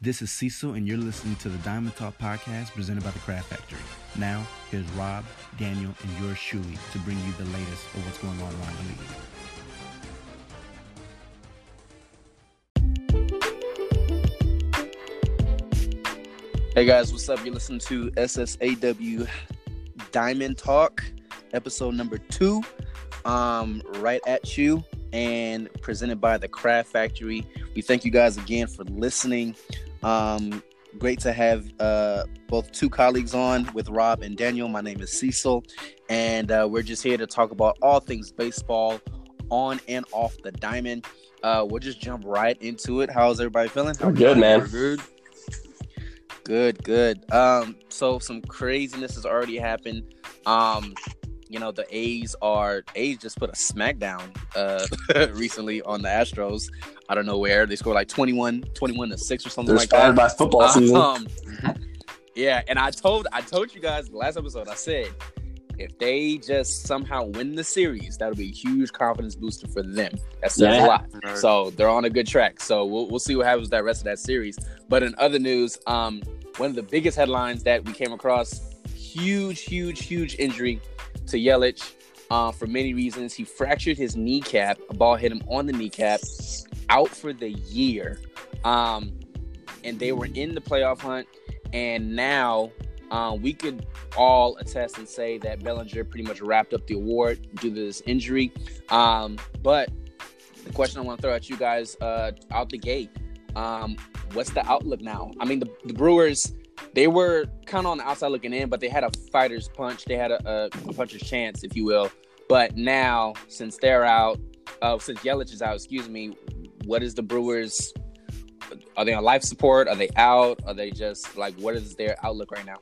This is Cecil, and you're listening to the Diamond Talk podcast presented by the Craft Factory. Now, here's Rob, Daniel, and yours truly to bring you the latest of what's going on around the league. Hey guys, what's up? You're listening to SSAW Diamond Talk, episode number two. Um, right at you and presented by the Craft Factory. We thank you guys again for listening. Um, great to have uh, both two colleagues on with Rob and Daniel. My name is Cecil, and uh, we're just here to talk about all things baseball on and off the diamond. Uh, we'll just jump right into it. How's everybody feeling? We're good, man. We're good. Good, good. Um, so some craziness has already happened. Um, you know, the A's are A's just put a smackdown uh recently on the Astros. I don't know where. They scored like 21, 21 to 6 or something They're like that. inspired by football season. Um, yeah, and I told I told you guys the last episode, I said if they just somehow win the series, that'll be a huge confidence booster for them. That says Yeah. a lot. So they're on a good track. So we'll, we'll see what happens with that rest of that series. But in other news, um, one of the biggest headlines that we came across, huge, huge, huge injury to Yelich uh, for many reasons. He fractured his kneecap. A ball hit him on the kneecap, out for the year. Um, and they were in the playoff hunt. And now uh, we could all attest and say that Bellinger pretty much wrapped up the award due to this injury. Um, but the question I want to throw at you guys uh, out the gate um, what's the outlook now? I mean, the, the Brewers, they were kind of on the outside looking in, but they had a fighter's punch. They had a, a, puncher's chance, if you will. But now, since they're out, uh, since Yelich is out, excuse me, what is the Brewers? Are they on life support? Are they out? Are they just like, what is their outlook right now?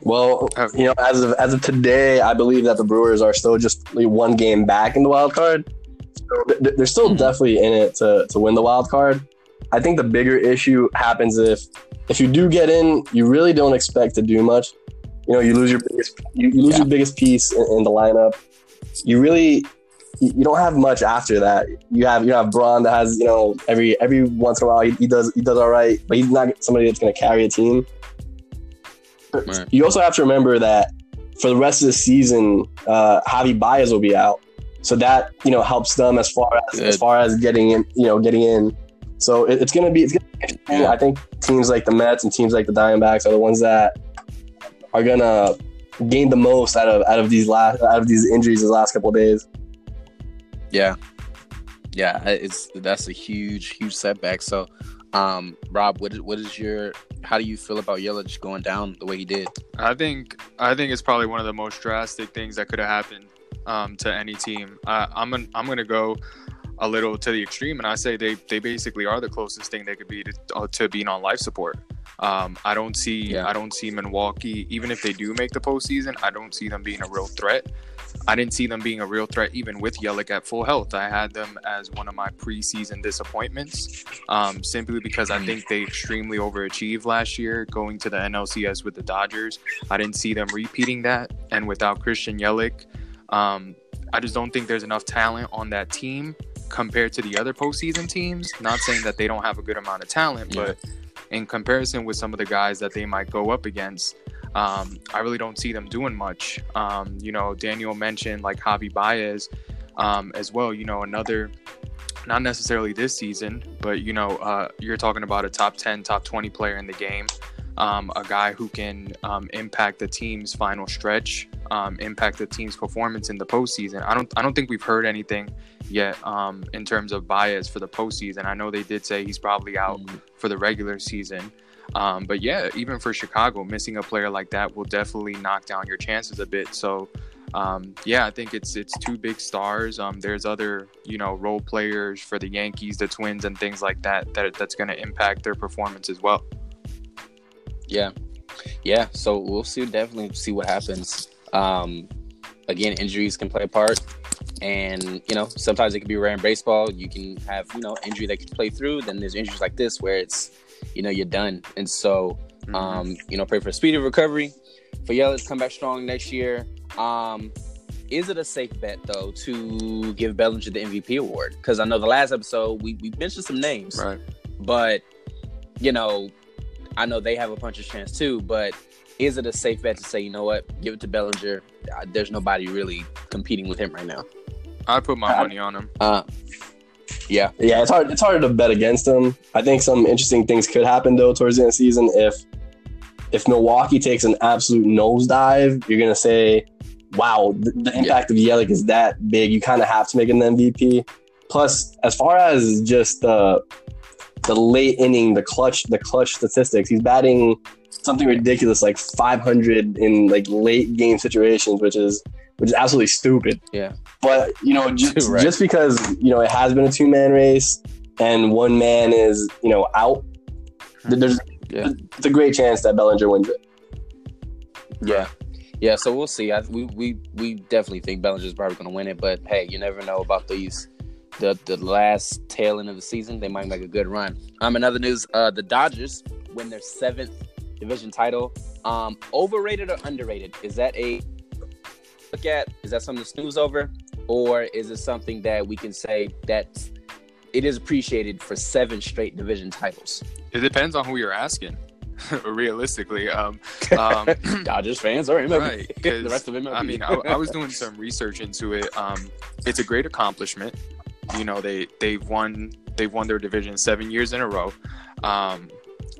Well, you know, as of as of today, I believe that the Brewers are still just one game back in the wild card. So they're still Mhm. definitely in it to, to win the wild card. I think the bigger issue happens if if you do get in, you really don't expect to do much. You know, you lose your biggest you, you lose Yeah. your biggest piece in, in the lineup. You really you you don't have much after that. You have you have Braun that has you know every every once in a while he, he does he does all right, but he's not somebody that's going to carry a team. Right. You also have to remember that for the rest of the season, uh, Javi Baez will be out, so that you know helps them as far as Good. as far as getting in. You know, getting in. So it, it's gonna be. It's gonna be interesting. I think teams like the Mets and teams like the Diamondbacks are the ones that are gonna gain the most out of out of these last out of these injuries these last couple of days. Yeah, yeah, it's that's a huge, huge setback. So, um, Rob, what is what is your how do you feel about Yelich going down the way he did? I think I think it's probably one of the most drastic things that could have happened um, to any team. Uh, I'm gonna, I'm going to go a little to the extreme, and I say they they basically are the closest thing they could be to, uh, to being on life support. Um, I don't see Yeah. I don't see Milwaukee even if they do make the postseason. I don't see them being a real threat. I didn't see them being a real threat even with Yelich at full health. I had them as one of my preseason disappointments, um, simply because I think they extremely overachieved last year going to the NLCS with the Dodgers. I didn't see them repeating that, and without Christian Yelich, um, I just don't think there's enough talent on that team compared to the other postseason teams. Not saying that they don't have a good amount of talent, Yeah. but in comparison with some of the guys that they might go up against, um, I really don't see them doing much. Um, you know, Daniel mentioned like Javi Baez um, as well. You know, another, not necessarily this season, but you know, uh, you're talking about a top 10, top 20 player in the game. Um, a guy who can um, impact the team's final stretch, um, impact the team's performance in the postseason. I don't, I don't think we've heard anything yet um, in terms of Baez for the postseason. I know they did say he's probably out for the regular season. Um, but yeah, even for Chicago, missing a player like that will definitely knock down your chances a bit. So, um, yeah, I think it's it's two big stars. Um, there's other you know role players for the Yankees, the Twins, and things like that that that's going to impact their performance as well. Yeah, yeah. So we'll see. Definitely see what happens. Um, again, injuries can play a part, and you know sometimes it can be rare in baseball. You can have you know injury that can play through. Then there's injuries like this where it's you know you're done. And so um, you know pray for a speedy recovery for Yelich. Come back strong next year. Um, is it a safe bet though to give Bellinger the MVP award? Because I know the last episode we, we mentioned some names, right. but you know, I know they have a puncher's chance too, but is it a safe bet to say, you know what, give it to Bellinger? Uh, there's nobody really competing with him right now. I put my I- money on him. Uh, yeah, Yeah, it's hard. It's harder to bet against them. I think some interesting things could happen though towards the end of the season if if Milwaukee takes an absolute nosedive. You're gonna say, "Wow, the, the impact of Yelich is that big." You kind of have to make him the MVP. Plus, as far as just the the late inning, the clutch, the clutch statistics, he's batting something ridiculous like 500 in like late game situations, which is which is absolutely stupid. Yeah. But you know, just Right. just because you know it has been a two man race and one man is you know out, there's Yeah. it's a great chance that Bellinger wins it. yeah, yeah. So we'll see. I, we we we definitely think Bellinger's probably going to win it, but hey, you never know about these. The, the last tail end of the season, they might make a good run. Um, in other news, uh, the Dodgers win their seventh division title. Um, overrated or underrated? Is that a look at? Is that something to snooze over, or is it something that we can say that it is appreciated for seven straight division titles? It depends on who you're asking. Realistically, um, um, Dodgers fans or MLB? right? the rest of MLB. I mean, I, I was doing some research into it. Um, it's a great accomplishment. You know, they they've won they've won their division seven years in a row. Um,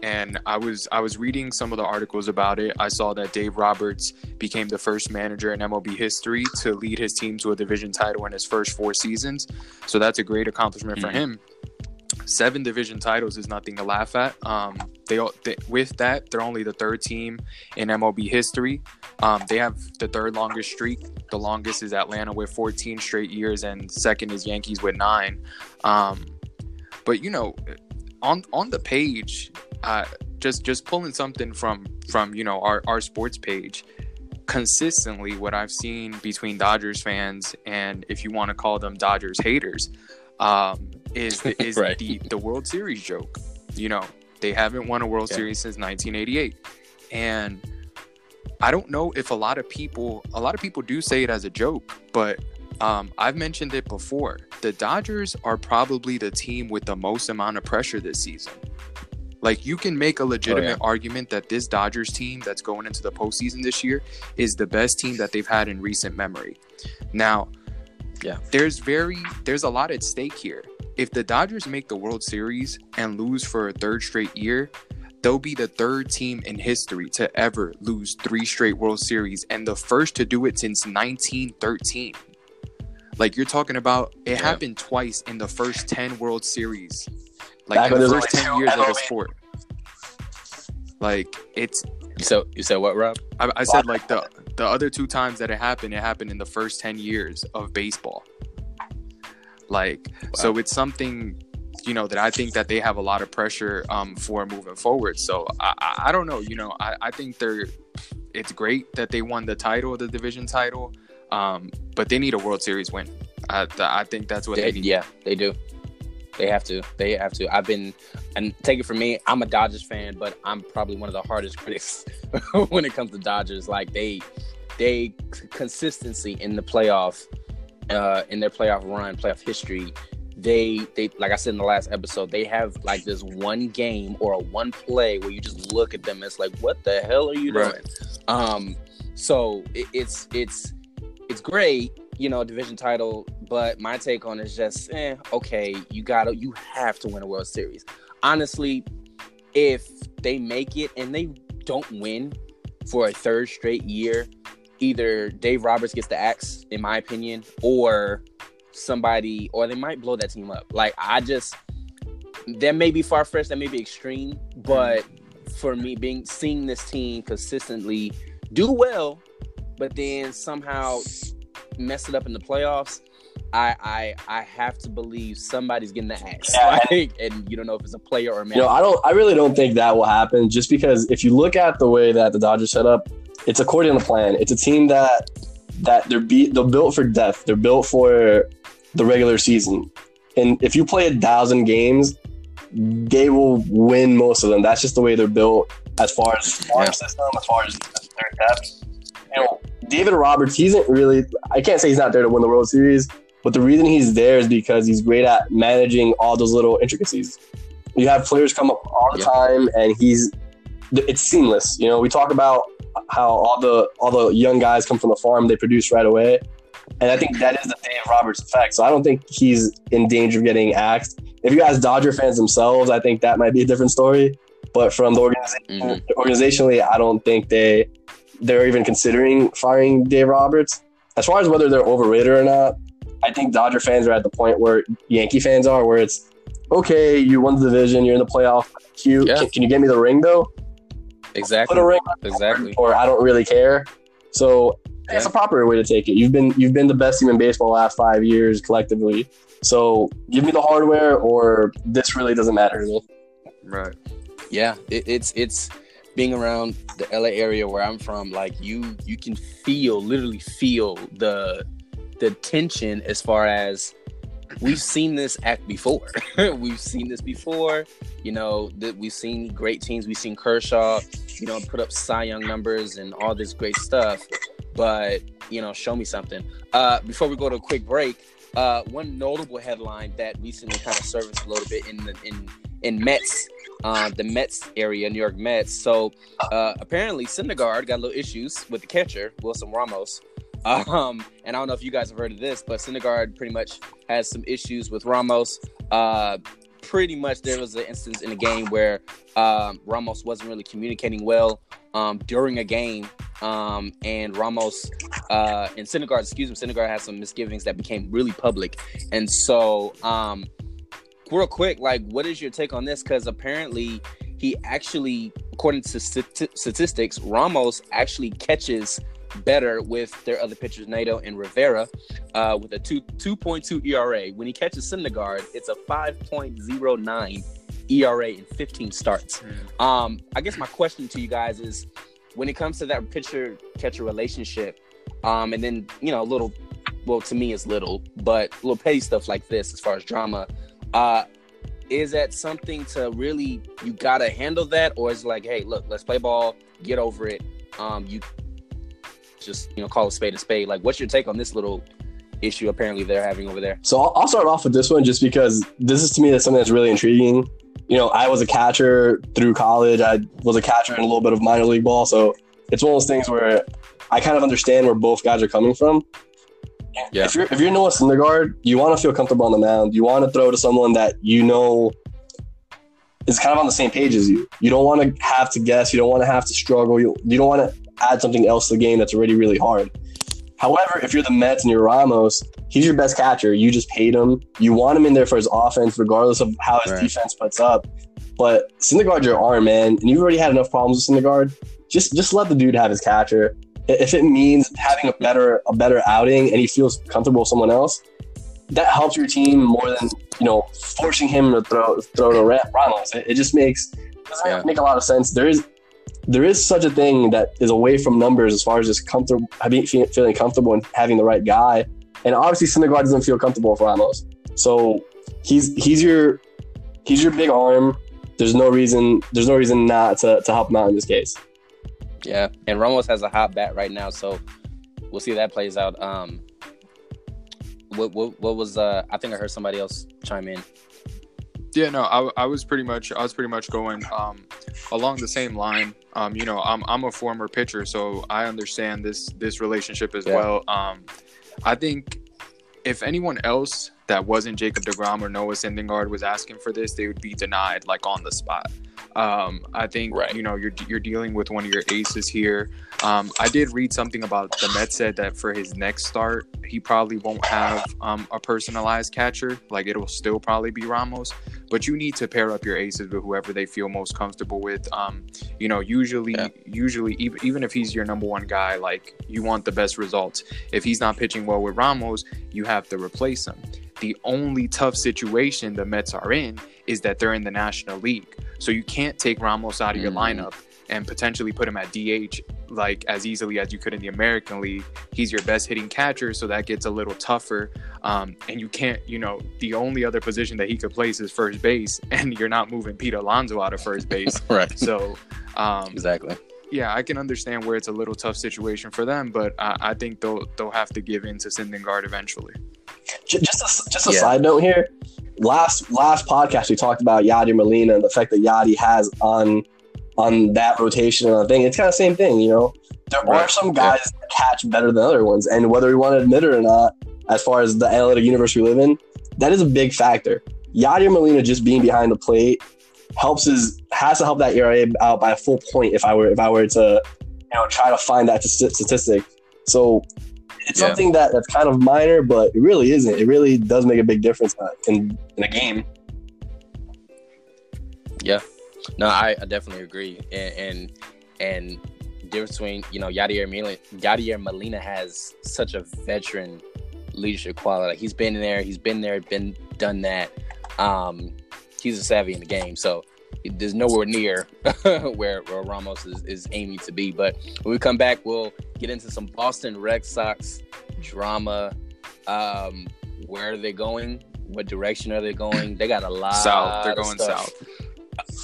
and I was I was reading some of the articles about it. I saw that Dave Roberts became the first manager in MLB history to lead his team to a division title in his first four seasons. So that's a great accomplishment for Mhm. him. Seven division titles is nothing to laugh at. Um, they, they with that they're only the third team in MLB history. Um, they have the third longest streak. The longest is Atlanta with 14 straight years, and second is Yankees with nine. Um, but you know, on on the page, uh, just just pulling something from from you know our our sports page. Consistently, what I've seen between Dodgers fans and if you want to call them Dodgers haters, um, is the, is Right. the the World Series joke. You know, they haven't won a World Yeah. Series since 1988, and I don't know if a lot of people a lot of people do say it as a joke, but um, I've mentioned it before. The Dodgers are probably the team with the most amount of pressure this season. Like you can make a legitimate argument that this Dodgers team that's going into the postseason this year is the best team that they've had in recent memory. Now, Yeah. there's very there's a lot at stake here. If the Dodgers make the World Series and lose for a third straight year, they'll be the third team in history to ever lose three straight World Series and the first to do it since 1913. Like you're talking about, it Yeah. happened twice in the first 10 World Series. Like the first 10 years of the sport. Like it's, You said you said what, Rob? I, I said like the the other two times that it happened, it happened in the first 10 years of baseball. Like, so it's something, you know, that I think that they have a lot of pressure um, for moving forward. So I, I, I don't know, you know, I, I think they're, it's great that they won the title, the division title, um, but they need a World Series win. I, I think that's what They- they need. yeah, they do. They have to. They have to. I've been, and take it from me. I'm a Dodgers fan, but I'm probably one of the hardest critics when it comes to Dodgers. Like they, they consistency in the playoff, uh, in their playoff run, playoff history. They, they, like I said in the last episode, they have like this one game or a one play where you just look at them. And it's like, what the hell are you Right. doing? Um, so it, it's it's it's great, you know, division title. But my take on it is just, eh, okay, you gotta, you have to win a World Series. Honestly, if they make it and they don't win for a third straight year, either Dave Roberts gets the axe, in my opinion, or somebody, or they might blow that team up. Like I just, that may be far fetched, that may be extreme, but for me, being seeing this team consistently do well, but then somehow mess it up in the playoffs. I I I have to believe somebody's getting the axe. Yeah. Like, and you don't know if it's a player or a man. You know, I don't. I really don't think that will happen. Just because if you look at the way that the Dodgers set up, it's according to the plan. It's a team that that they're beat. They're built for depth. They're built for the regular season. And if you play a thousand games, they will win most of them. That's just the way they're built. As far as farm Yeah. system, as far as their depth, you know, David Roberts. He isn't really. I can't say he's not there to win the World Series. But the reason he's there is because he's great at managing all those little intricacies. you have players come up all the Yeah. time, and he's it's seamless. You know, we talk about how all the all the young guys come from the farm, they produce right away, and I think that is the Dave Roberts effect. So I don't think he's in danger of getting axed. If you ask Dodger fans themselves, I think that might be a different story. But from the organization, Mhm. organizationally, I don't think they they're even considering firing Dave Roberts. As far as whether they're overrated or not, I think Dodger fans are at the point where Yankee fans are, where it's okay, you won the division, you're in the playoff. Cute. Yeah. Can, can you get me the ring though? Put Exactly. a ring, Exactly. or I don't really care. So Yeah. a proper way to take it. You've been you've been the best team in baseball the last five years collectively. So give me the hardware, or this really doesn't matter to me. Right. Yeah, it, it's it's being around the LA area where I'm from. Like you, you can feel, literally feel the the tension as far as we've seen this act before. we've seen this before. You know that we've seen great teams. We've seen Kershaw, you know, put up Cy Young numbers and all this great stuff. But you know, show me something. Uh, before we go to a quick break, uh, one notable headline that recently kind of surfaced a little bit in the in in Mets, uh, the Mets area, New York Mets. So uh, apparently, Syndergaard got a little issues with the catcher Wilson Ramos. Um, and I don't know if you guys have heard of this, but Syndergaard pretty much has some issues with Ramos. Uh, pretty much, there was an instance in a game where um, Ramos wasn't really communicating well um, during a game, um, and Ramos uh, and Syndergaard, excuse me, Syndergaard had some misgivings that became really public, and so um, real quick, like, what is your take on this? Because apparently, he actually, according to stati- statistics, Ramos actually catches better with their other pitchers, Nido and Rivera, uh, with a two two point two ERA. When he catches Syndergaard, it's a five point zero nine ERA in fifteen starts. Um, I guess my question to you guys is, when it comes to that pitcher catcher relationship, um, and then you know, a little, well, to me, it's little, but little petty stuff like this as far as drama. Uh, is that something to really you gotta handle that, or is it like, hey, look, let's play ball, get over it. Um, you just you know call a spade a spade. Like, what's your take on this little issue apparently they're having over there? So I'll, I'll start off with this one just because this is to me that's something that's really intriguing. You know, I was a catcher through college. I was a catcher in a little bit of minor league ball, so it's one of those things where I kind of understand where both guys are coming from. Yeah. If you're if you're Noah Syndergaard, you want to feel comfortable on the mound. You want to throw to someone that you know is kind of on the same page as you. You don't want to have to guess. You don't want to have to struggle. You you don't want to add something else to the game that's already really hard. However, if you're the Mets and you're Ramos, he's your best catcher. You just paid him. You want him in there for his offense, regardless of how his Right. defense puts up. But Syndergaard's your arm, man, and you've already had enough problems with Syndergaard. Just just let the dude have his catcher. If it means having a better a better outing and he feels comfortable with someone else, that helps your team more than you know forcing him to throw throw to Ra- Ramos. It, it just makes doesn't Yeah. make a lot of sense. There is there is such a thing that is away from numbers as far as just comfortable feeling comfortable and having the right guy. And obviously Syndergaard doesn't feel comfortable with Ramos. So he's he's your he's your big arm. There's no reason there's no reason not to, to help him out in this case. Yeah, and Ramos has a hot bat right now, so we'll see that plays out. Um, what what, what was uh? I think I heard somebody else chime in. Yeah, no, I, I was pretty much I was pretty much going um, along the same line. Um, you know, I'm I'm a former pitcher, so I understand this this relationship as Yeah. well. Um, I think if anyone else that wasn't Jacob Degrom or Noah Syndergaard was asking for this, they would be denied like on the spot. Um, I think Right. you know you're you're dealing with one of your aces here. Um, I did read something about the Mets said that for his next start, he probably won't have um, a personalized catcher. Like it'll still probably be Ramos, but you need to pair up your aces with whoever they feel most comfortable with. Um, you know, usually, Yeah. usually, even, even if he's your number one guy, like you want the best results. If he's not pitching well with Ramos, you have to replace him. The only tough situation the Mets are in is that they're in the National League, so you can't take Ramos out of your Mhm. lineup and potentially put him at DH like as easily as you could in the American League. He's your best hitting catcher, so that gets a little tougher. Um, and you can't, you know, the only other position that he could place is first base, and you're not moving Pete Alonso out of first base. Right. So, um, Exactly. yeah, I can understand where it's a little tough situation for them, but I, I think they'll they'll have to give in to Syndergaard eventually. Just a, just a Yeah. side note here. last last podcast we talked about Yadi Molina and the fact that Yadi has on on that rotation and thing. It's kind of the same thing, you know. There Right. are some guys that catch better than other ones, and whether we want to admit it or not, as far as the analytic universe we live in, that is a big factor. Yadier Molina just being behind the plate helps his has to help that ERA out by a full point if I were if I were to you know try to find that statistic. So it's Yeah. something that that's kind of minor, but it really isn't. It really does make a big difference uh, in in a game. No, I, I definitely agree. And and, and difference between you know Yadier Molina, Yadier Molina has such a veteran leadership quality. Like he's been there, he's been there, been done that. Um, he's a savvy in the game, so there's nowhere near where, where Ramos is, is aiming to be. But when we come back, we'll get into some Boston Red Sox drama. Um, where are they going? What direction are they going? They got a lot. South. They're going south.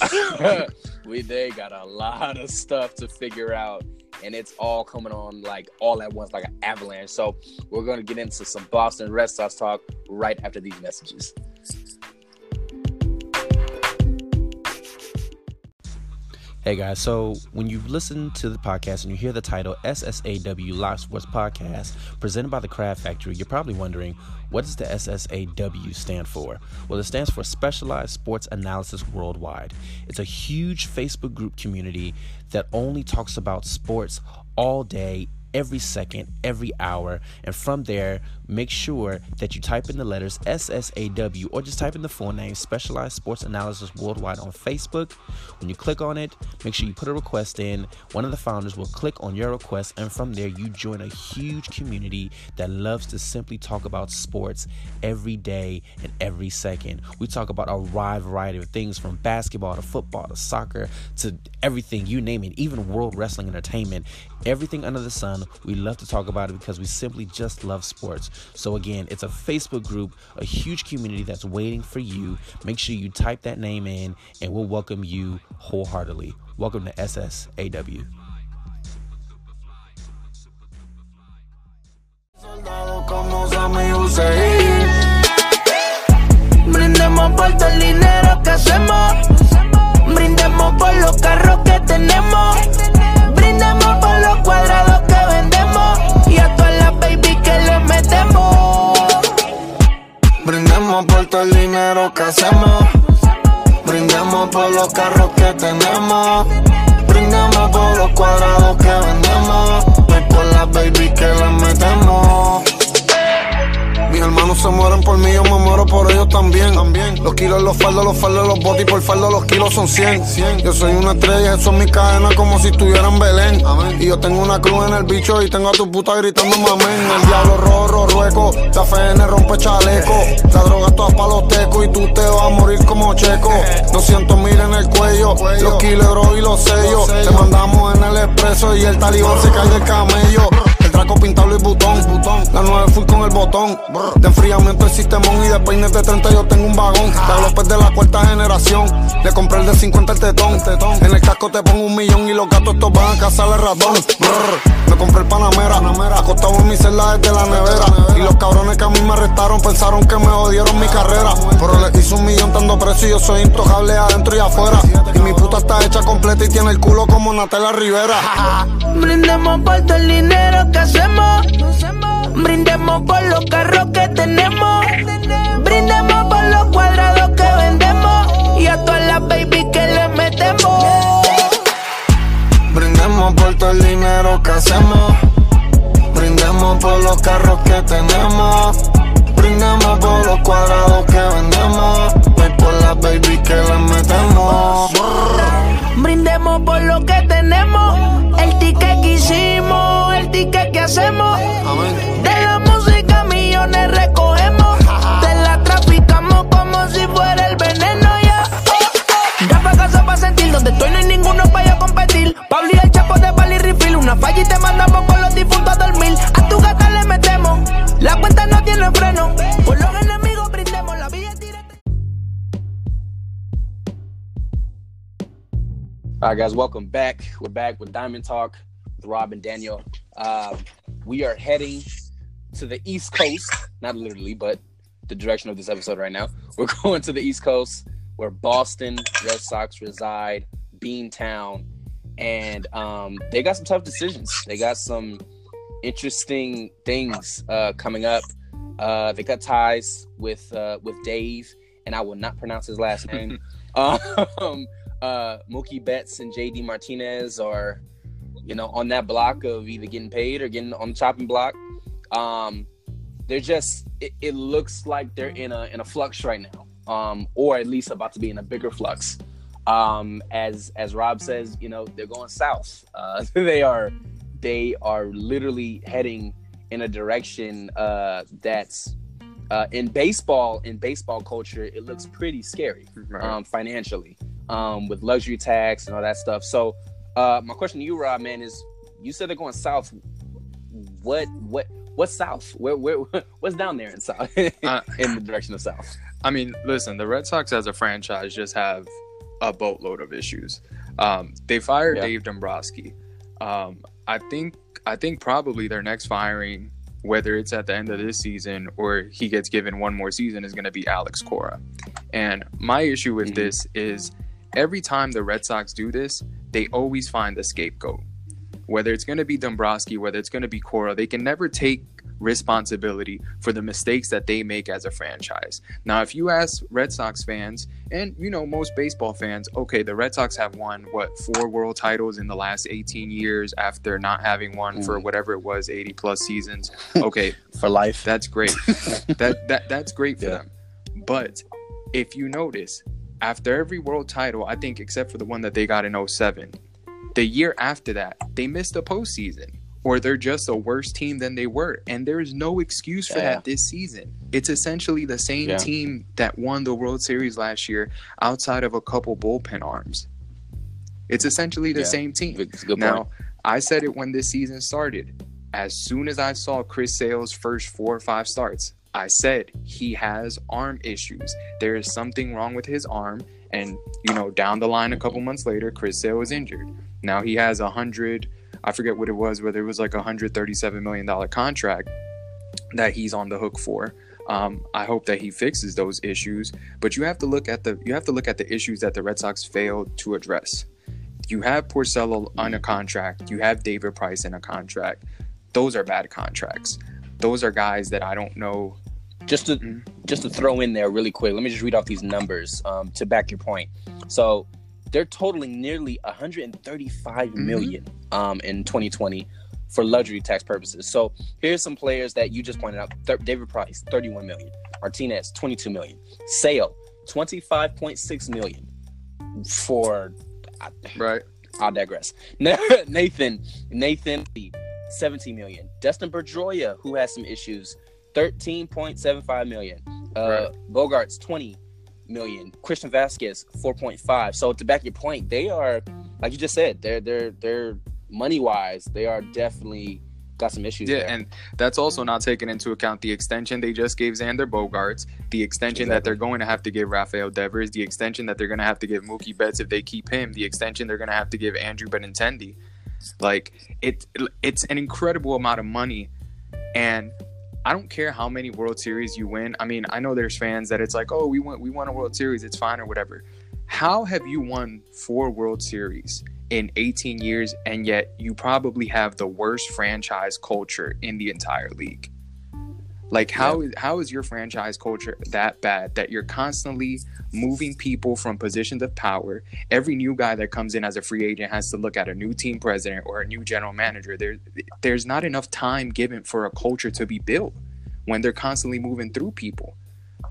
we they got a lot of stuff to figure out and it's all coming on like all at once like an avalanche. So we're going to get into some boston red sox talk right after these messages Hey guys, so when you listen to the podcast and you hear the title SSAW Live Sports Podcast presented by the Craft Factory, you're probably wondering what does the SSAW stand for? Well, it stands for Specialized Sports Analysis Worldwide. It's a huge Facebook group community that only talks about sports all day, every second, every hour. And from there, make sure that you type in the letters SSAW or just type in the full name Specialized Sports Analysis Worldwide on Facebook. When you click on it, make sure you put a request in. One of the founders will click on your request, and from there, you join a huge community that loves to simply talk about sports every day and every second. We talk about a wide variety of things from basketball to football to soccer to everything, you name it, even world wrestling entertainment, everything under the sun. We love to talk about it because we simply just love sports. So, again, it's a Facebook group, a huge community that's waiting for you. Make sure you type that name in, and we'll welcome you wholeheartedly. Welcome to SSAW. Brindemos por todo el dinero que hacemos. Brindemos por los carros que tenemos. Cuadrados que vendemos. Y a todas las baby que le metemos. Brindemos por todo el dinero que hacemos. Brindemos por los carros que tenemos. Brindemos por los cuadrados que vendemos. Y por las baby que le metemos. Mis hermanos se mueren por mí, yo me muero por ellos también. también. Los kilos, los faldos, los faldos, los botis, por faldo los kilos son 100. Yo soy una estrella, eso es mi cadena como si estuviera en Belén. Y yo tengo una cruz en el bicho y tengo a tu puta gritando amén. El diablo rojo, rueco, la FN rompe chaleco. La droga toda pa' los tecos y tú te vas a morir como checo. 200 mil en el cuello, los kilos y los sellos. Te mandamos en el expreso y el talibán se cae del camello. Pintado y botón, La 9 full con el botón. De enfriamiento el sistemón y de peines de 30 yo tengo un vagón. De López de la cuarta generación. Le compré el de 50 el tetón. En el casco te pongo un millón y los gatos estos van a cazar el ratón. Me compré el Panamera. Acostado en mi celda desde la nevera. Y los cabrones que a mí me arrestaron pensaron que me odiaron mi carrera. Pero le hice un millón tanto precio y yo soy intocable adentro y afuera. Y mi puta está hecha completa y tiene el culo como Natalia Rivera. Brindemos por todo el dinero que Brindemos por los carros que tenemos. Brindemos por los cuadrados que vendemos. Y a todas las baby que le metemos. Brindemos por todo el dinero que hacemos. Brindemos por los carros que tenemos. Brindemos por los cuadrados que vendemos. Y por las baby que le metemos. Brindemos por lo que tenemos. El ticket hicimos, el ticket que hacemos. De la música millones recogemos. Te la traficamos como si fuera el veneno ya. Ya pa' casa pa' sentir donde estoy no hay ninguno para yo competir. Pablo y el chapo de Bali Refill, una falla y te mandamos con los difuntos a dormir. A tu gata le metemos, la cuenta no tiene freno. Por los enemigos brindemos la vía directa. all right guys welcome back we're back with diamond talk rob and daniel um, we are heading to the east coast not literally but the direction of this episode right now. We're going to the East Coast, where Boston Red Sox reside, Beantown, and um, they got some tough decisions. They got some interesting things uh, coming up. Uh, they got ties with uh, with Dave, and I will not pronounce his last name. um, uh, Mookie Betts and JD Martinez are, you know, on that block of either getting paid or getting on the chopping block. Um, they're just it, it, looks like they're in a in a flux right now, um, or at least about to be in a bigger flux. Um, as as Rob says, you know, they're going south. Uh, they are they are literally heading in a direction uh, that's uh, in baseball in baseball culture it looks pretty scary um, financially um, with luxury tax and all that stuff so uh, my question to you rob man is you said they're going south what what what's south where, where what's down there in south uh, in the direction of south i mean listen the red sox as a franchise just have a boatload of issues um, they fired yeah. dave dombrowski um, I think I think probably their next firing, whether it's at the end of this season or he gets given one more season, is going to be Alex Cora. And my issue with mm-hmm. this is every time the Red Sox do this, they always find a scapegoat. Whether it's going to be Dombrowski, whether it's going to be Cora, they can never take responsibility for the mistakes that they make as a franchise. Now, if you ask Red Sox fans and you know most baseball fans, okay, the Red Sox have won what four world titles in the last 18 years after not having one mm. for whatever it was 80 plus seasons. Okay, for life. That's great. that that that's great for yeah. them. But if you notice, after every world title, I think except for the one that they got in 07, the year after that, they missed the postseason or they're just a worse team than they were. And there's no excuse for yeah. that this season. It's essentially the same yeah. team that won the World Series last year outside of a couple bullpen arms. It's essentially the yeah. same team. Now. I said it when this season started. As soon as I saw Chris Sale's first four or five starts, I said he has arm issues. There is something wrong with his arm. And, you know, down the line a couple months later, Chris Sale was injured. Now he has a hundred I forget what it was, whether it was like a hundred thirty-seven million dollar contract that he's on the hook for. Um, I hope that he fixes those issues. But you have to look at the you have to look at the issues that the Red Sox failed to address. You have Porcello on a contract. You have David Price in a contract. Those are bad contracts. Those are guys that I don't know. Just to mm-hmm. just to throw in there really quick, let me just read off these numbers um, to back your point. So they're totaling nearly 135 mm-hmm. million um, in 2020 for luxury tax purposes. So here's some players that you just pointed out: Th- David Price, 31 million; Martinez, 22 million; Sale, 25.6 million. For right, I'll digress. Nathan, Nathan, 17 million. Dustin Pedroia, who has some issues, 13.75 million. Uh, right. Bogaerts, 20 million. Christian Vázquez 4.5. So to back your point, they are, like you just said, they're they're they're money wise, they are definitely got some issues. Yeah, there. and that's also not taking into account the extension they just gave Xander Bogaerts, the extension exactly. that they're going to have to give Rafael Devers, the extension that they're going to have to give Mookie Betts if they keep him, the extension they're going to have to give Andrew Benintendi. Like it, it's an incredible amount of money, and I don't care how many World Series you win. I mean, I know there's fans that it's like, oh, we won, we won a World Series, it's fine or whatever. How have you won four World Series in 18 years, and yet you probably have the worst franchise culture in the entire league? Like how yeah. how is your franchise culture that bad that you're constantly moving people from positions of power? Every new guy that comes in as a free agent has to look at a new team president or a new general manager. There there's not enough time given for a culture to be built when they're constantly moving through people.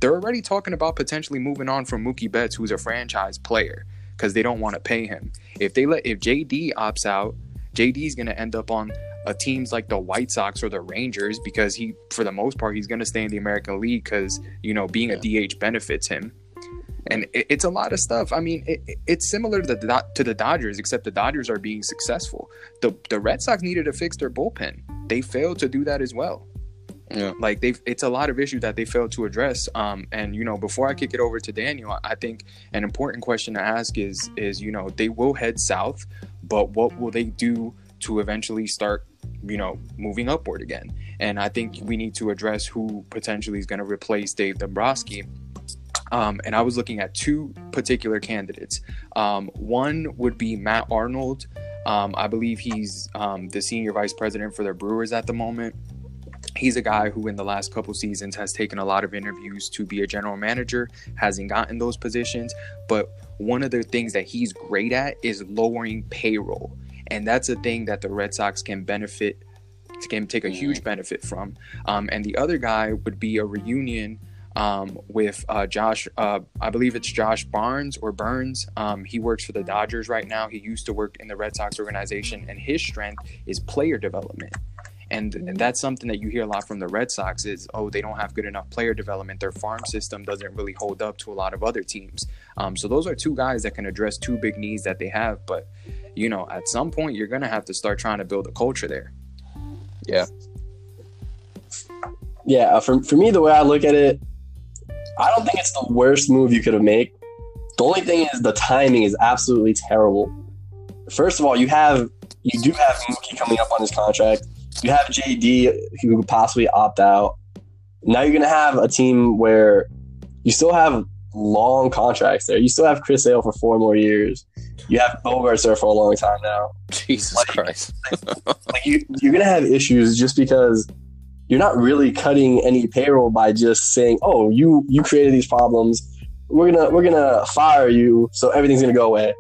They're already talking about potentially moving on from Mookie Betts, who's a franchise player, because they don't want to pay him. If they let if JD opts out, JD is going to end up on uh, teams like the White Sox or the Rangers because he, for the most part, he's going to stay in the American League because you know being yeah. a DH benefits him. And it, it's a lot of stuff. I mean, it, it's similar to the to the Dodgers, except the Dodgers are being successful. the The Red Sox needed to fix their bullpen. They failed to do that as well. Yeah. Like they've it's a lot of issues that they failed to address. Um, and you know, before I kick it over to Daniel, I think an important question to ask is is, you know, they will head south, but what will they do to eventually start, you know, moving upward again? and I think we need to address who potentially is going to replace Dave Dombrowski. Um, and I was looking at two particular candidates. Um, one would be Matt Arnold. Um, I believe he's um, the senior vice president for the Brewers at the moment. He's a guy who, in the last couple seasons, has taken a lot of interviews to be a general manager, hasn't gotten those positions. But one of the things that he's great at is lowering payroll. And that's a thing that the Red Sox can benefit, can take a huge benefit from. Um, and the other guy would be a reunion um, with uh, Josh. Uh, I believe it's Josh Barnes or Byrnes. Um, he works for the Dodgers right now. He used to work in the Red Sox organization, and his strength is player development. And, and that's something that you hear a lot from the Red Sox is, oh, they don't have good enough player development. Their farm system doesn't really hold up to a lot of other teams. Um, so those are two guys that can address two big needs that they have. But, you know, at some point, you're to have to start trying to build a culture there. Yeah. Yeah, uh, for, for me, the way I look at it, I don't think it's the worst move you could have made. The only thing is the timing is absolutely terrible. First of all, you have you do have Mookie coming up on his contract. You have JD who could possibly opt out. Now you're gonna have a team where you still have long contracts there. You still have Chris Sale for four more years. You have Bogaerts there for a long time now. Jesus Like- Christ. Like you, you're gonna have issues just because you're not really cutting any payroll by just saying, "Oh, you you created these problems. We're gonna we're gonna fire you, so everything's gonna go away."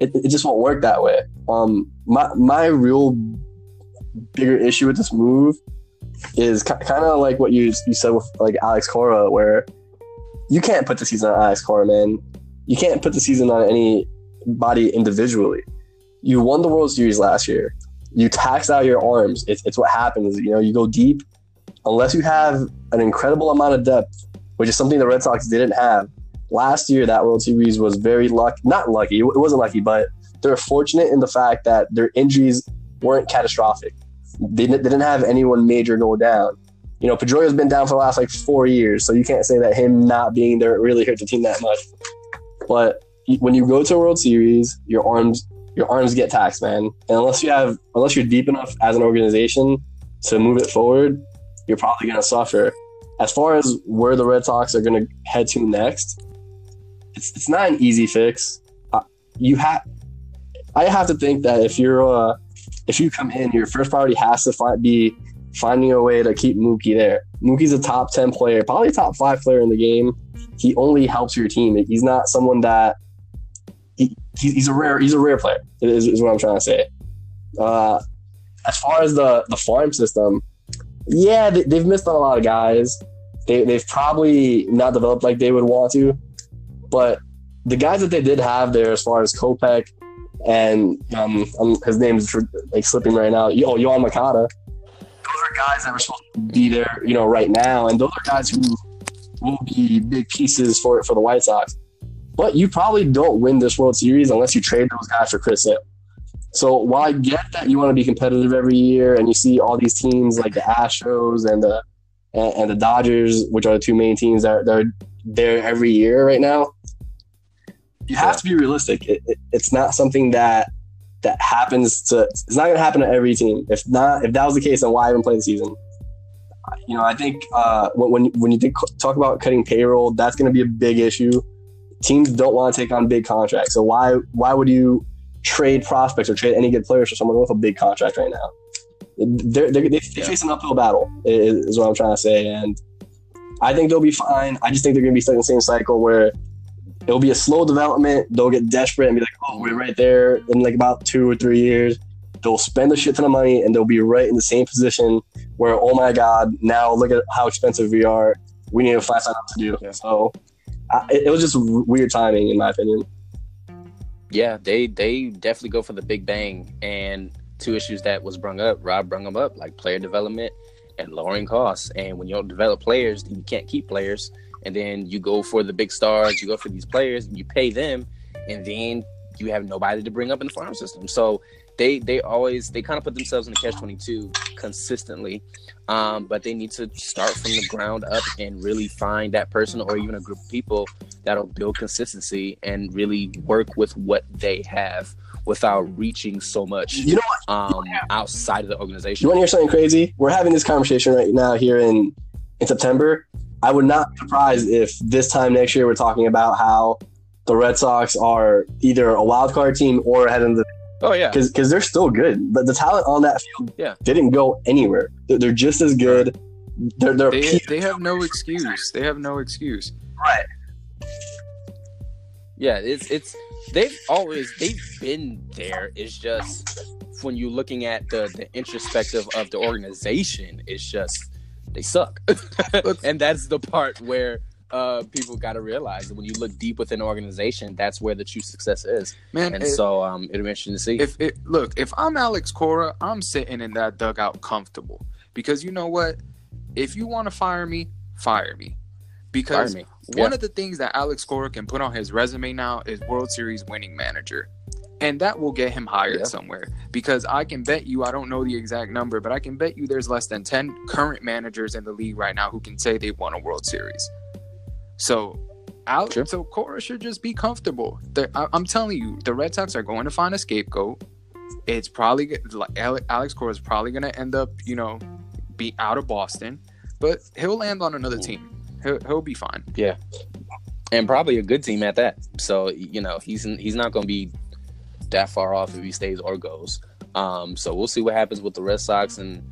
It, it just won't work that way. Um, my my real bigger issue with this move is ki- kind of like what you you said with like Alex Cora, where you can't put the season on Alex Cora, man. You can't put the season on anybody individually. You won the World Series last year you tax out your arms. It's, it's what happens. You know, you go deep. Unless you have an incredible amount of depth, which is something the Red Sox didn't have last year, that World Series was very lucky. Not lucky. It wasn't lucky, but they're fortunate in the fact that their injuries weren't catastrophic. They didn't, they didn't have anyone major go down. You know, Pedroia's been down for the last like four years, so you can't say that him not being there really hurt the team that much. But when you go to a World Series, your arms your arms get taxed, man. And unless you have, unless you're deep enough as an organization to move it forward, you're probably to suffer. As far as where the Red Sox are to head to next, it's it's not an easy fix. Uh, you have, I have to think that if you're, uh, if you come in, your first priority has to find, be finding a way to keep Mookie there. Mookie's a top ten player, probably top five player in the game. He only helps your team. He's not someone that he, he- he's a rare he's a rare player is, is what I'm trying to say. Uh, as far as the the farm system, yeah, they, they've missed on a lot of guys. They they've probably not developed like they would want to, but the guys that they did have there, as far as Kopech and um, um his name's like slipping right now. Oh, Yoan Moncada. Those are guys that were supposed to be there, you know, right now, and those are guys who will be big pieces for for the White Sox. But you probably don't win this World Series unless you trade those guys for Chris Sale. So while I get that you want to be competitive every year, and you see all these teams like the Astros and the and, and the Dodgers, which are the two main teams that are, that are there every year right now, you have to be realistic. It, it, it's not something that that happens to. It's not going to happen to every team. If not, if that was the case, then why even play the season? You know, I think uh, when when you think, talk about cutting payroll, that's going to be a big issue teams don't want to take on big contracts. So why why would you trade prospects or trade any good players for someone with a big contract right now? They're, they're, they they face an uphill battle, is, is what I'm trying to say. And I think they'll be fine. I just think they're going to be stuck in the same cycle where it'll be a slow development. They'll get desperate and be like, oh, we're right there in like about two or three years. They'll spend a shit ton of money and they'll be right in the same position where, oh my God, now look at how expensive we are. We need to find something to do. Yeah. So I, it was just weird timing, in my opinion. Yeah, they they definitely go for the big bang. And two issues that was brung up, Rob brung them up, like player development and lowering costs. And when you don't develop players, you can't keep players. And then you go for the big stars, you go for these players, and you pay them, and then you have nobody to bring up in the farm system. So they they always they kind of put themselves in the catch twenty two consistently. Um, but they need to start from the ground up and really find that person or even a group of people that'll build consistency and really work with what they have. without reaching so much You know what? um, outside of the organization. You want to hear something crazy? We're having this conversation right now here in in September. I would not be surprised if this time next year we're talking about how the Red Sox are either a wild card team or ahead of the oh yeah, because because they're still good. But the talent on that field Yeah. didn't go anywhere. They're, they're just as good. They're they're They, they have no excuse. They have no excuse. right. yeah. It's it's they've always they've been there. It's just when you're looking at the the introspective of the organization, it's just they suck, and that's the part where. Uh, people got to realize that when you look deep within an organization, that's where the true success is. Man, And if, so, um, it'll be interesting to see. if it look, if I'm Alex Cora, I'm sitting in that dugout comfortable. Because you know what? If you want to fire me, fire me. Fire Because me. One Yeah. of the things that Alex Cora can put on his resume now is World Series winning manager. And that will get him hired Yeah. somewhere. Because I can bet you, I don't know the exact number, but I can bet you there's less than 10 current managers in the league right now who can say they won a World Series. So, Alex, Sure. so Cora should just be comfortable. The- I, I'm telling you, the Red Sox are going to find a scapegoat. It's probably g- like Ale- Alex Cora is probably going to end up, you know, be out of Boston, but he'll land on another team. He'll, he'll be fine. Yeah, and probably a good team at that. So you know he's he's not going to be that far off if he stays or goes. Um, so we'll see what happens with the Red Sox and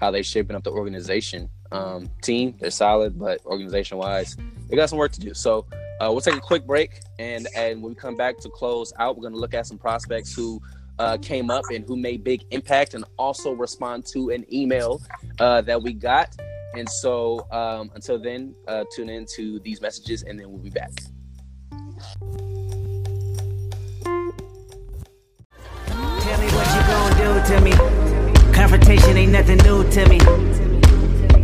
how they're shaping up the organization. Um, team they're solid, but organization wise, they got some work to do. So uh, we'll take a quick break, and and when we come back to close out, we're going to look at some prospects who. Uh, came up and who made big impact and also respond to an email uh, that we got and so um, until then, uh, tune in to these messages and then we'll be back. Tell me what you gonna do to me. Confrontation ain't nothing new to me.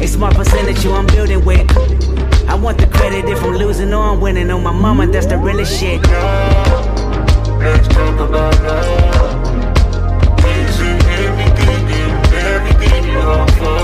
A smart percentage you I'm building with. I want the credit if I'm losing or I'm winning. On my mama, that's the realest shit. Let's talk about love. Everything and everything you offer?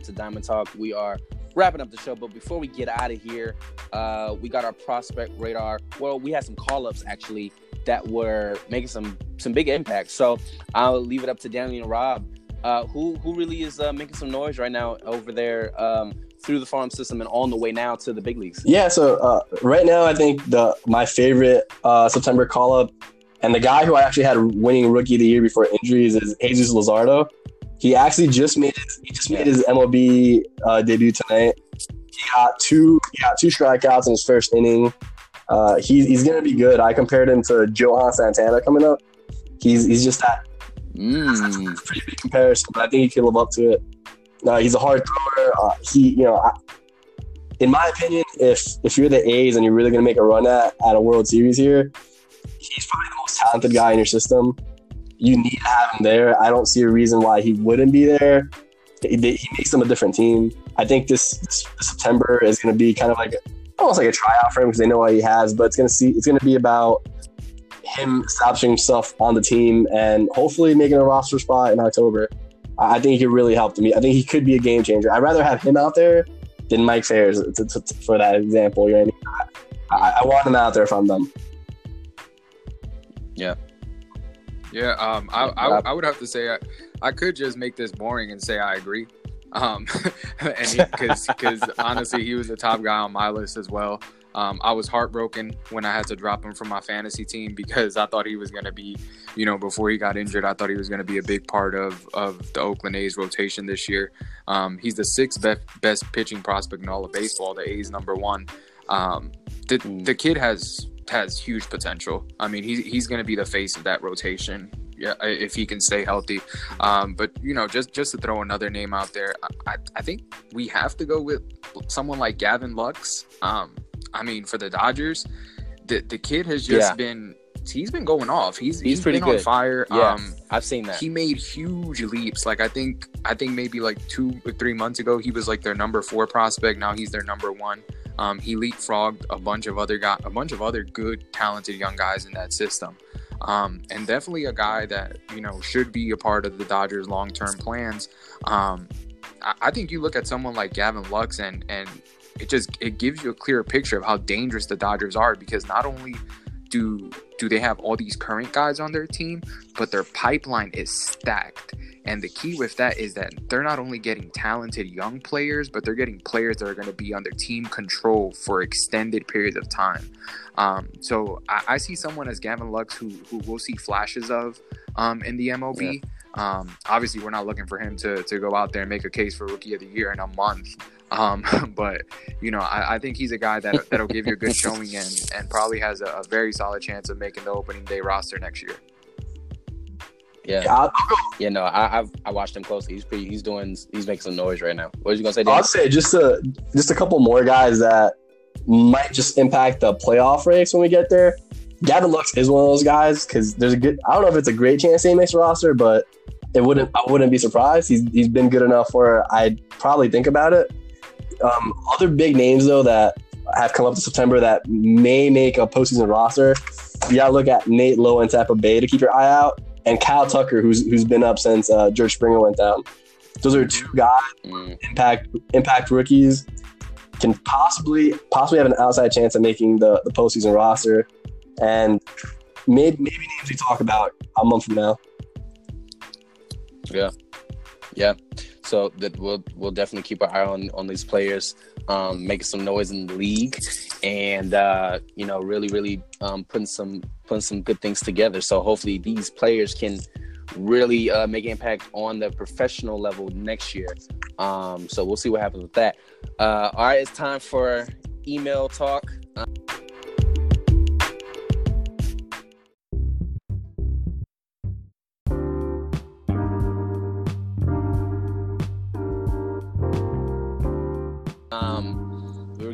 Um, to Diamond Talk. We are wrapping up the show, but before we get out of here, uh, we got our prospect radar. Well, we had some call ups actually that were making some some big impact. So I'll leave it up to Danny and Rob. Uh, who who really is uh, making some noise right now over there um, through the farm system and on the way now to the big leagues? Yeah, so uh, right now I think the my favorite uh, September call up, and the guy who I actually had winning rookie of the year before injuries is Jesus Luzardo. He actually just made his he just made his MLB uh, debut tonight. He got two he got two strikeouts in his first inning. Uh, he's he's gonna be good. I compared him to Johan Santana coming up. He's he's just that Mm. pretty big comparison, but I think he can live up to it. Uh, he's a hard thrower. Uh, he, you know, I, in my opinion, if if you're the A's and you're really going to make a run at at a World Series here, he's probably the most talented guy in your system. You need to have him there. I don't see a reason why he wouldn't be there. He, he makes them a different team. I think this, this September is going to be kind of like almost like a tryout for him because they know what he has. But it's going to see it's going to be about him establishing himself on the team and hopefully making a roster spot in October. I think he could really help them. I think he could be a game changer. I'd rather have him out there than Mike Fiers to, to, to- for that example. You know I mean? I, I want him out there if I'm them. Yeah, um, I, I, I would have to say I, I could just make this boring and say I agree. Um, and because because honestly, he was the top guy on my list as well. Um, I was heartbroken when I had to drop him from my fantasy team because I thought he was going to be, you know, before he got injured, I thought he was going to be a big part of of the Oakland A's rotation this year. Um, he's the sixth best best pitching prospect in all of baseball. The A's number one. Um, the the kid has has huge potential. I mean, he's he's going to be the face of that rotation. Yeah, if he can stay healthy. Um, but you know, just just to throw another name out there, I, I think we have to go with someone like Gavin Lux. Um, I mean, for the Dodgers, the the kid has just Yeah. been he's been going off. He's He's pretty been on good. fire. Yeah. Um, I've seen that. he made huge leaps. Like I think I think maybe like two or three months ago he was like their number four prospect. Now he's their number one. Um, he leapfrogged a bunch of other guy, a bunch of other good, talented young guys in that system, um, and definitely a guy that you know should be a part of the Dodgers' long-term plans. Um, I, I think you look at someone like Gavin Lux and and it just it gives you a clearer picture of how dangerous the Dodgers are because not only do do they have all these current guys on their team, but their pipeline is stacked. And the key with that is that they're not only getting talented young players, but they're getting players that are going to be under team control for extended periods of time. Um, so I, I see someone as Gavin Lux who who we'll see flashes of um, in the MLB. Um, obviously, we're not looking for him to, to go out there and make a case for Rookie of the Year in a month. Um, but you know, I, I think he's a guy that that'll give you a good showing and and probably has a, a very solid chance of making the opening day roster next year. yeah, I'll, yeah. No, I, I've I watched him closely. He's pretty. He's doing. He's making some noise right now. What was you gonna say? Dan? I'll say just a just a couple more guys that might just impact the playoff race when we get there. Gavin Lux is one of those guys because there's a good. I don't know if it's a great chance he makes the roster, but it wouldn't. I wouldn't be surprised. He's he's been good enough where I'd probably think about it. Um, other big names though that have come up to September that may make a postseason roster. You gotta look at Nate Lowe and Tampa Bay to keep your eye out, and Kyle Tucker, who's who's been up since uh, George Springer went down. Those are two guys Mm, impact impact rookies can possibly possibly have an outside chance of making the, the postseason roster, and maybe maybe names we talk about a month from now. Yeah, yeah. So that we'll we'll definitely keep our eye on on these players, um, making some noise in the league, and uh, you know, really, really um, putting some putting some good things together. So hopefully, these players can really uh, make impact on the professional level next year. Um, so we'll see what happens with that. Uh, all right, it's time for email talk. Um,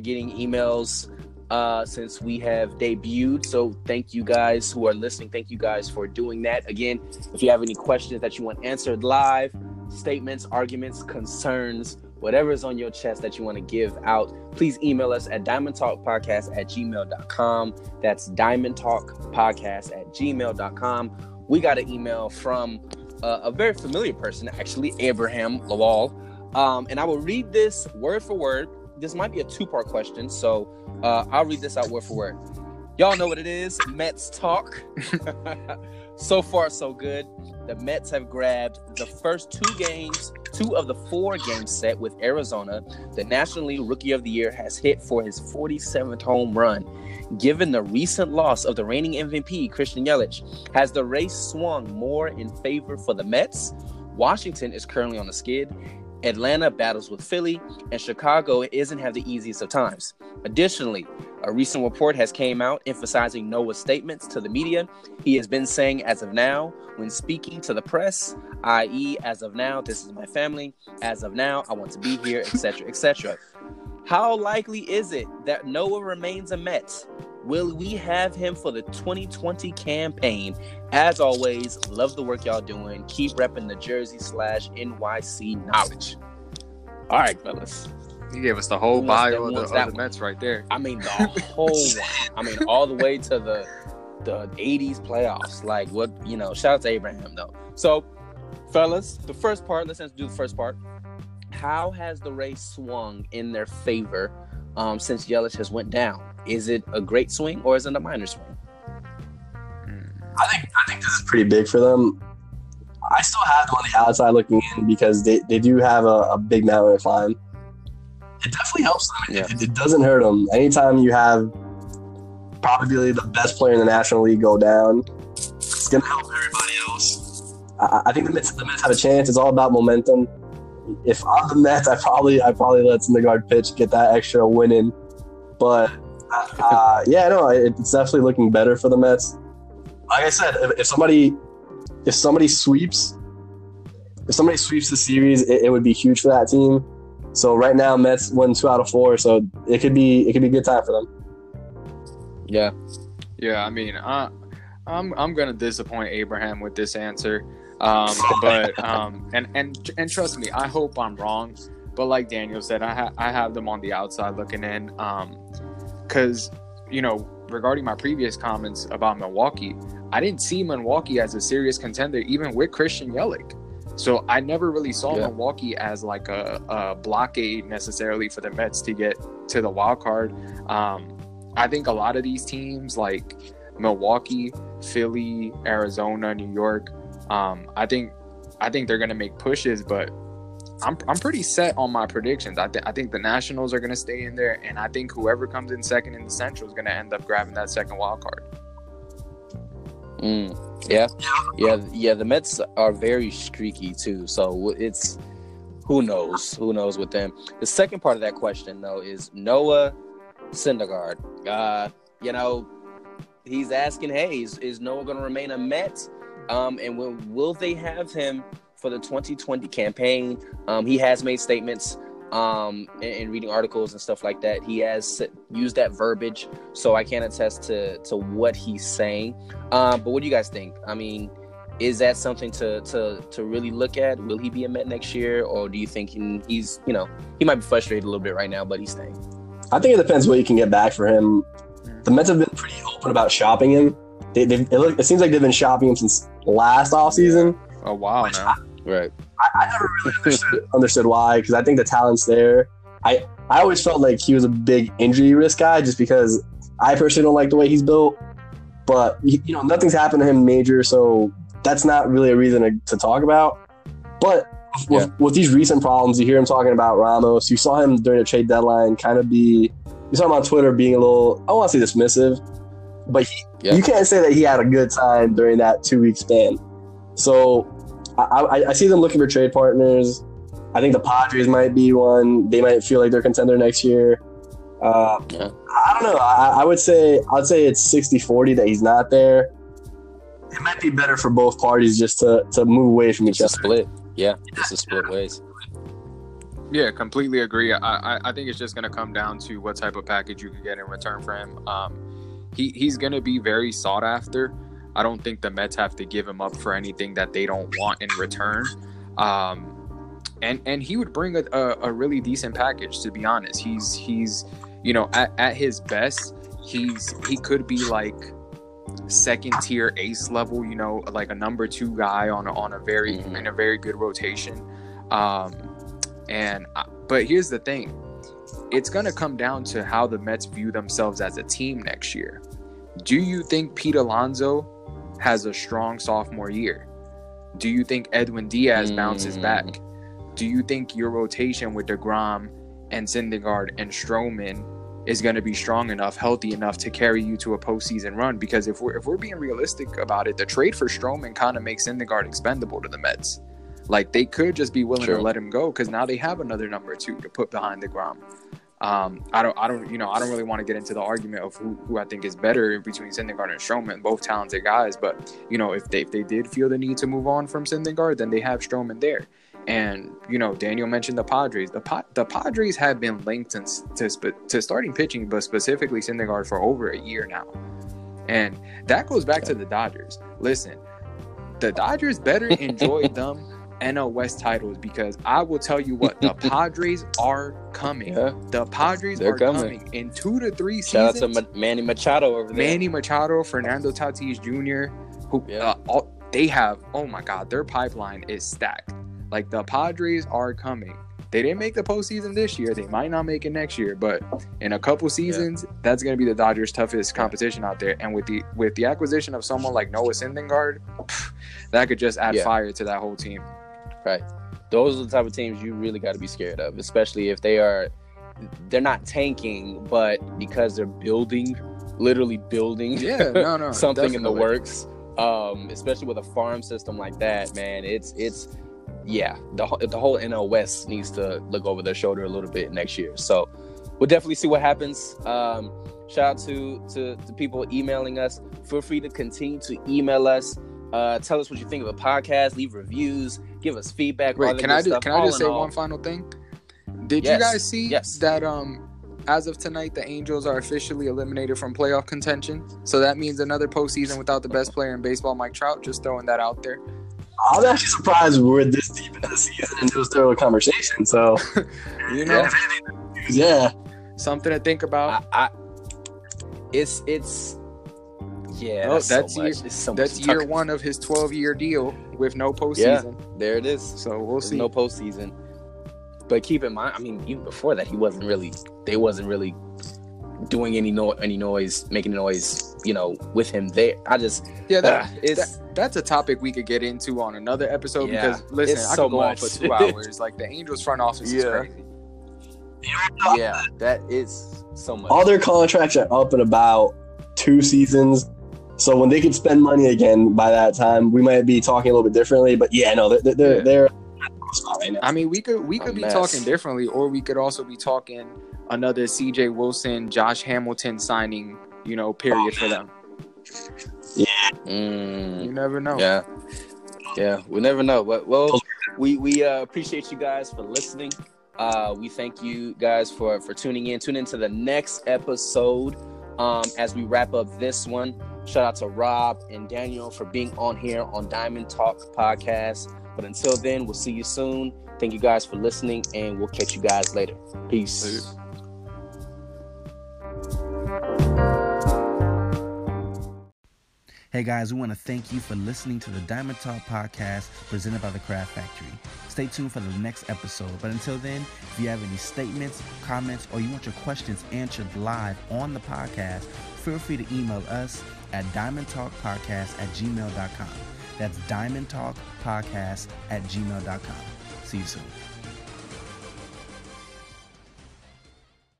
getting emails uh, since we have debuted. So thank you guys who are listening. Thank you guys for doing that. Again, if you have any questions that you want answered live, statements, arguments, concerns, whatever is on your chest that you want to give out, please email us at diamondtalkpodcast at gmail.com. That's diamondtalkpodcast at gmail.com. We got an email from uh, a very familiar person, actually, Abraham Lawal. Um, and I will read this word for word. This might be a two part question, so uh, I'll read this out word for word. Y'all know what it is Mets talk. so far, so good. The Mets have grabbed the first two games, two of the four games set with Arizona. The National League Rookie of the Year has hit for his 47th home run. Given the recent loss of the reigning MVP, Christian Yelich, has the race swung more in favor for the Mets? Washington is currently on the skid. Atlanta battles with Philly, and Chicago isn't have the easiest of times. Additionally, a recent report has came out emphasizing Noah's statements to the media. He has been saying as of now, when speaking to the press, i.e., as of now, this is my family. As of now, I want to be here, etc., etc. How likely is it that Noah remains a Met? Will we have him for the 2020 campaign? As always, love the work y'all doing. Keep repping the Jersey slash NYC knowledge. All right, fellas. He gave us the whole Who bio of the, of the? Mets right there. I mean the whole one. I mean all the way to the the 80s playoffs. Like what you know, shout out to Abraham though. So fellas, the first part, let's do the first part. How has the race swung in their favor um, since Yelich has went down? Is it a great swing or is it a minor swing? I think I think this is pretty big for them. I still have them on the outside looking in because they, they do have a, a big mountain to climb. It definitely helps them. It, it doesn't hurt them. Anytime you have probably the best player in the National League go down, it's gonna help everybody else. I, I think the Mets the Mets have a chance. It's all about momentum. If I'm the Mets, I probably I probably let Syndergaard pitch, get that extra win in. But uh, yeah, no, it, it's definitely looking better for the Mets like I said, if, if somebody if somebody sweeps if somebody sweeps the series, it, it would be huge for that team. So right now, Mets won two out of four, so it could be it could be a good time for them. Yeah. Yeah, I mean, I, I'm I'm gonna disappoint Abraham with this answer, um, but um, and and and trust me, I hope I'm wrong. But like Daniel said, I ha- I have them on the outside looking in, because you know regarding my previous comments about Milwaukee, I didn't see Milwaukee as a serious contender even with Christian Yelich. So I never really saw Yeah. Milwaukee as like a, a blockade necessarily for the Mets to get to the wild card. Um, I think a lot of these teams like Milwaukee, Philly, Arizona, New York, um, I think I think they're gonna make pushes, but I'm I'm pretty set on my predictions. I, th- I think the Nationals are gonna stay in there, and I think whoever comes in second in the Central is gonna end up grabbing that second wild card. Mm, yeah, yeah, yeah. The Mets are very streaky too, so it's who knows, who knows with them. The second part of that question though is Noah Syndergaard. Uh, you know, he's asking, hey, is, is Noah going to remain a Met? Um, and will will they have him for the 2020 campaign? Um, he has made statements um in, in reading articles and stuff like that he has used that verbiage so i can't attest to to what he's saying um, but what do you guys think? I mean, is that something to to to really look at? Will he be a Met next year, or do you think he, he's you know he might be frustrated a little bit right now, but he's staying? I think it depends what you can get back for him. The Mets have been pretty open about shopping him. They, it, look, it seems like they've been shopping him since last offseason. Oh wow, now Right. I, I never really understood, understood why because I think the talent's there. I I always felt like he was a big injury risk guy just because I personally don't like the way he's built. But you you know nothing's happened to him major, so that's not really a reason to, to talk about. But with, with these recent problems, you hear him talking about Ramos. You saw him during the trade deadline, kind of be. You saw him on Twitter being a little. I don't want to say dismissive, but he, Yeah. you can't say that he had a good time during that two week span. So I, I, I see them looking for trade partners. I think the Padres might be one. They might feel like they're contender next year. Uh, Yeah. I don't know. I, I would say I'd say it's 60-40 that he's not there. It might be better for both parties just to, to move away from It's each other. split. Yeah, it's a split ways. Yeah, completely agree. I, I, I think it's just going to come down to what type of package you can get in return for him. Um, he, he's going to be very sought after. I don't think the Mets have to give him up for anything that they don't want in return. Um, and and he would bring a, a, a really decent package. To be honest, he's he's you know at, at his best, he's he could be like second tier ace level. You know, like a number two guy on a, on a very Mhm. in a very good rotation. Um, and but here's the thing, it's gonna come down to how the Mets view themselves as a team next year. Do you think Pete Alonso has a strong sophomore year? Do you think Edwin Diaz bounces Mm. back? Do you think your rotation with DeGrom and Syndergaard and Stroman is going to be strong enough, healthy enough to carry you to a postseason run? Because if we're if we're being realistic about it, the trade for Stroman kind of makes Syndergaard expendable to the Mets. Like they could just be willing True. to let him go because now they have another number two to put behind DeGrom. Um, I don't, I don't, you know, I don't really want to get into the argument of who, who I think is better between Syndergaard and Stroman, both talented guys. But you know, if they if they did feel the need to move on from Syndergaard, then they have Stroman there. And you know, Daniel mentioned the Padres. The pa- the Padres have been linked to to, sp- to starting pitching, but specifically Syndergaard for over a year now, and that goes back to the Dodgers. Listen, the Dodgers better enjoy them NL West titles because I will tell you what the Padres are coming. Yeah. The Padres They're are coming. coming. in two to three Shout out seasons. to Ma- Manny Machado over there. Manny Machado, Fernando Tatis Jr., who Yeah. uh, all, they have. Oh my God, their pipeline is stacked. Like the Padres are coming. They didn't make the postseason this year. They might not make it next year, but in a couple seasons, that's going to be the Dodgers' toughest competition out there. And with the with the acquisition of someone like Noah Syndergaard, that could just add Yeah. fire to that whole team. Right. Those are the type of teams you really got to be scared of, especially if they are they're not tanking, but because they're building, literally building Yeah, no, no, something in the works. Um, especially with a farm system like that, man, it's it's yeah, the whole- the whole NL West needs to look over their shoulder a little bit next year. So we'll definitely see what happens. Um, shout out to to the people emailing us. Feel free to continue to email us. Uh, tell us what you think of the podcast. Leave reviews. Give us feedback. all Wait, can I just stuff. can I just say all, one final thing? Did Yes, you guys see yes. that um as of tonight the Angels are officially eliminated from playoff contention? So that means another postseason without the best player in baseball, Mike Trout. Just throwing that out there. I'm actually surprised we're this deep into the season and it was still a conversation. So You know, yeah, something to think about. I, I, it's it's yeah. Oh, that's, that's so year- much. So That's much. year Tuck- one of his 12 year deal with no postseason. Yeah, postseason. there it is. So we'll There's see. no postseason. But keep in mind, I mean, even before that, he wasn't really. They wasn't really doing any no any noise, making noise. You know, with him there. I just yeah, that, ah, it's that- that's a topic we could get into on another episode Yeah, because listen, it's I so could go on much. for two hours. Like the Angels front office is Yeah. crazy. yeah, that is so much. all their contracts are up in about two seasons. So when they could spend money again by that time, we might be talking a little bit differently. But yeah, no, they're they're, Yeah. they're spot. I mean, we could we could be talking differently, or we could also be talking another C.J. Wilson, Josh Hamilton signing. You know, period for them. Mm. You never know. Yeah, yeah. We never know. But well, we we uh, appreciate you guys for listening. Uh, we thank you guys for for tuning in. Tune into the next episode um, as we wrap up this one. Shout out to Rob and Daniel for being on here on Diamond Talk podcast. But until then, we'll see you soon. Thank you guys for listening, and we'll catch you guys later. Peace. Hey guys, we want to thank you for listening to the Diamond Talk podcast presented by the Craft Factory. Stay tuned for the next episode. But until then, if you have any statements, comments, or you want your questions answered live on the podcast, feel free to email us at diamondtalkpodcast at gmail.com. That's diamondtalkpodcast at gmail.com. See you soon.